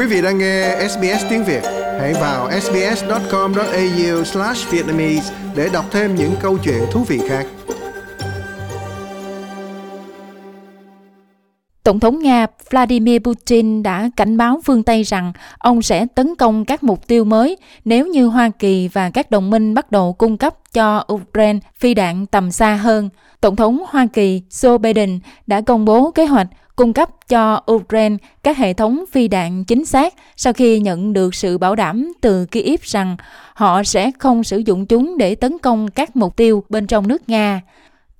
Quý vị đang nghe SBS tiếng Việt, hãy vào sbs.com.au/vietnamese để đọc thêm những câu chuyện thú vị khác. Tổng thống Nga Vladimir Putin đã cảnh báo phương Tây rằng ông sẽ tấn công các mục tiêu mới nếu như Hoa Kỳ và các đồng minh bắt đầu cung cấp cho Ukraine phi đạn tầm xa hơn. Tổng thống Hoa Kỳ Joe Biden đã công bố kế hoạch cung cấp cho Ukraine các hệ thống phi đạn chính xác sau khi nhận được sự bảo đảm từ Kyiv rằng họ sẽ không sử dụng chúng để tấn công các mục tiêu bên trong nước Nga.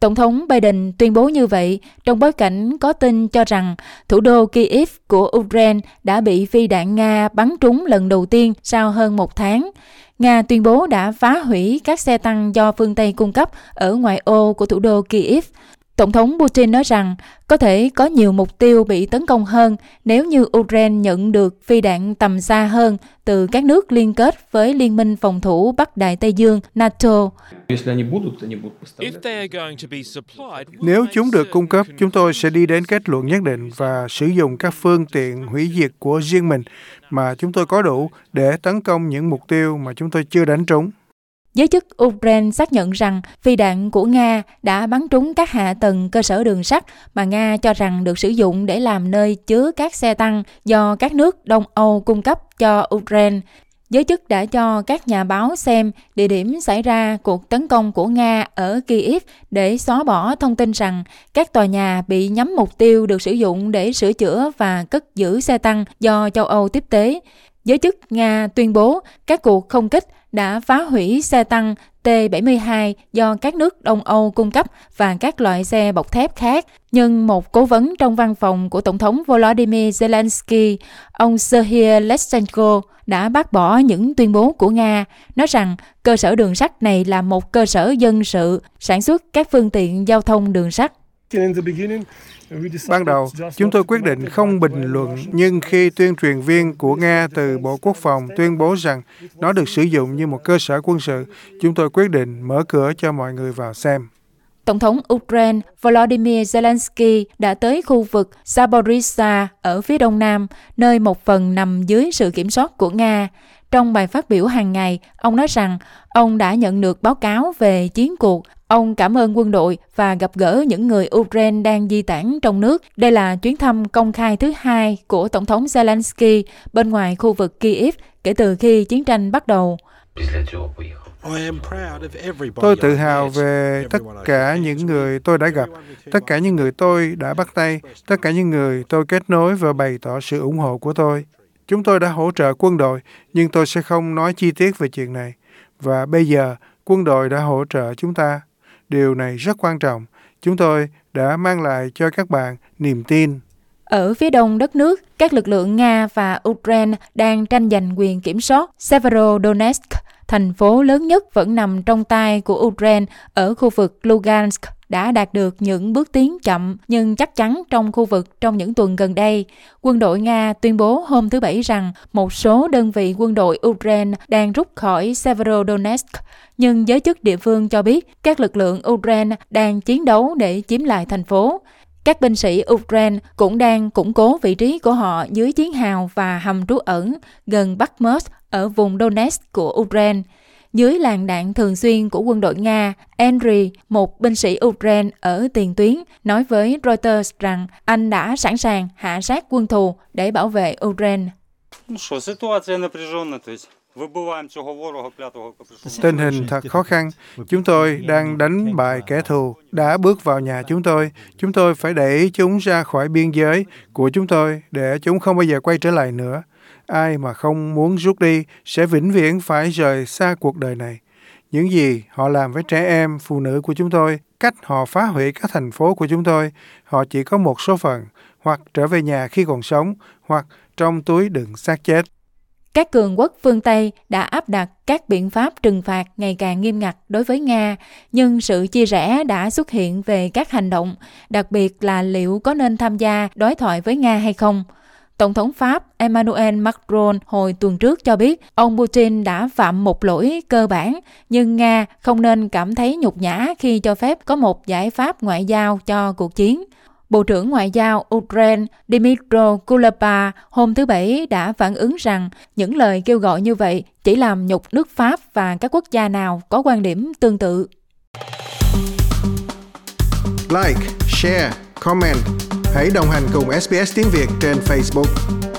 Tổng thống Biden tuyên bố như vậy trong bối cảnh có tin cho rằng thủ đô Kyiv của Ukraine đã bị phi đạn Nga bắn trúng lần đầu tiên sau hơn một tháng. Nga tuyên bố đã phá hủy các xe tăng do phương Tây cung cấp ở ngoại ô của thủ đô Kyiv. Tổng thống Putin nói rằng có thể có nhiều mục tiêu bị tấn công hơn nếu như Ukraine nhận được phi đạn tầm xa hơn từ các nước liên kết với Liên minh phòng thủ Bắc Đại Tây Dương NATO. Nếu chúng được cung cấp, chúng tôi sẽ đi đến kết luận nhất định và sử dụng các phương tiện hủy diệt của riêng mình mà chúng tôi có đủ để tấn công những mục tiêu mà chúng tôi chưa đánh trúng. Giới chức Ukraine xác nhận rằng phi đạn của Nga đã bắn trúng các hạ tầng cơ sở đường sắt mà Nga cho rằng được sử dụng để làm nơi chứa các xe tăng do các nước Đông Âu cung cấp cho Ukraine. Giới chức đã cho các nhà báo xem địa điểm xảy ra cuộc tấn công của Nga ở Kyiv để xóa bỏ thông tin rằng các tòa nhà bị nhắm mục tiêu được sử dụng để sửa chữa và cất giữ xe tăng do châu Âu tiếp tế. Giới chức Nga tuyên bố các cuộc không kích đã phá hủy xe tăng T-72 do các nước Đông Âu cung cấp và các loại xe bọc thép khác. Nhưng một cố vấn trong văn phòng của Tổng thống Volodymyr Zelensky, ông Serhiy Lesenko, đã bác bỏ những tuyên bố của Nga, nói rằng cơ sở đường sắt này là một cơ sở dân sự sản xuất các phương tiện giao thông đường sắt. Ban đầu, chúng tôi quyết định không bình luận, nhưng khi tuyên truyền viên của Nga từ Bộ Quốc phòng tuyên bố rằng nó được sử dụng như một cơ sở quân sự, chúng tôi quyết định mở cửa cho mọi người vào xem. Tổng thống Ukraine Volodymyr Zelensky đã tới khu vực Zaporizhia ở phía đông nam, nơi một phần nằm dưới sự kiểm soát của Nga. Trong bài phát biểu hàng ngày, ông nói rằng ông đã nhận được báo cáo về chiến cuộc. Ông cảm ơn quân đội và gặp gỡ những người Ukraine đang di tản trong nước. Đây là chuyến thăm công khai thứ hai của Tổng thống Zelensky bên ngoài khu vực Kyiv kể từ khi chiến tranh bắt đầu. Tôi tự hào về tất cả những người tôi đã gặp, tất cả những người tôi đã bắt tay, tất cả những người tôi kết nối và bày tỏ sự ủng hộ của tôi. Chúng tôi đã hỗ trợ quân đội, nhưng tôi sẽ không nói chi tiết về chuyện này. Và bây giờ, quân đội đã hỗ trợ chúng ta. Điều này rất quan trọng. Chúng tôi đã mang lại cho các bạn niềm tin. Ở phía đông đất nước, các lực lượng Nga và Ukraine đang tranh giành quyền kiểm soát Severodonetsk, thành phố lớn nhất vẫn nằm trong tay của Ukraine ở khu vực Lugansk đã đạt được những bước tiến chậm nhưng chắc chắn trong khu vực trong những tuần gần đây. Quân đội Nga tuyên bố hôm thứ Bảy rằng một số đơn vị quân đội Ukraine đang rút khỏi Severodonetsk, nhưng giới chức địa phương cho biết các lực lượng Ukraine đang chiến đấu để chiếm lại thành phố. Các binh sĩ Ukraine cũng đang củng cố vị trí của họ dưới chiến hào và hầm trú ẩn gần Bakhmut ở vùng Donetsk của Ukraine. Dưới làn đạn thường xuyên của quân đội Nga, Henry, một binh sĩ Ukraine ở tiền tuyến, nói với Reuters rằng anh đã sẵn sàng hạ sát quân thù để bảo vệ Ukraine. Tình hình thật khó khăn. Chúng tôi đang đánh bại kẻ thù, đã bước vào nhà chúng tôi. Chúng tôi phải đẩy chúng ra khỏi biên giới của chúng tôi để chúng không bao giờ quay trở lại nữa. Ai mà không muốn rút đi sẽ vĩnh viễn phải rời xa cuộc đời này. Những gì họ làm với trẻ em, phụ nữ của chúng tôi, cách họ phá hủy các thành phố của chúng tôi, họ chỉ có một số phận, hoặc trở về nhà khi còn sống, hoặc trong túi đựng xác chết. Các cường quốc phương Tây đã áp đặt các biện pháp trừng phạt ngày càng nghiêm ngặt đối với Nga, nhưng sự chia rẽ đã xuất hiện về các hành động, đặc biệt là liệu có nên tham gia đối thoại với Nga hay không. Tổng thống Pháp Emmanuel Macron hồi tuần trước cho biết ông Putin đã phạm một lỗi cơ bản, nhưng Nga không nên cảm thấy nhục nhã khi cho phép có một giải pháp ngoại giao cho cuộc chiến. Bộ trưởng Ngoại giao Ukraine Dmytro Kuleba hôm thứ Bảy đã phản ứng rằng những lời kêu gọi như vậy chỉ làm nhục nước Pháp và các quốc gia nào có quan điểm tương tự. Like, share, comment. Hãy đồng hành cùng SBS tiếng Việt trên Facebook.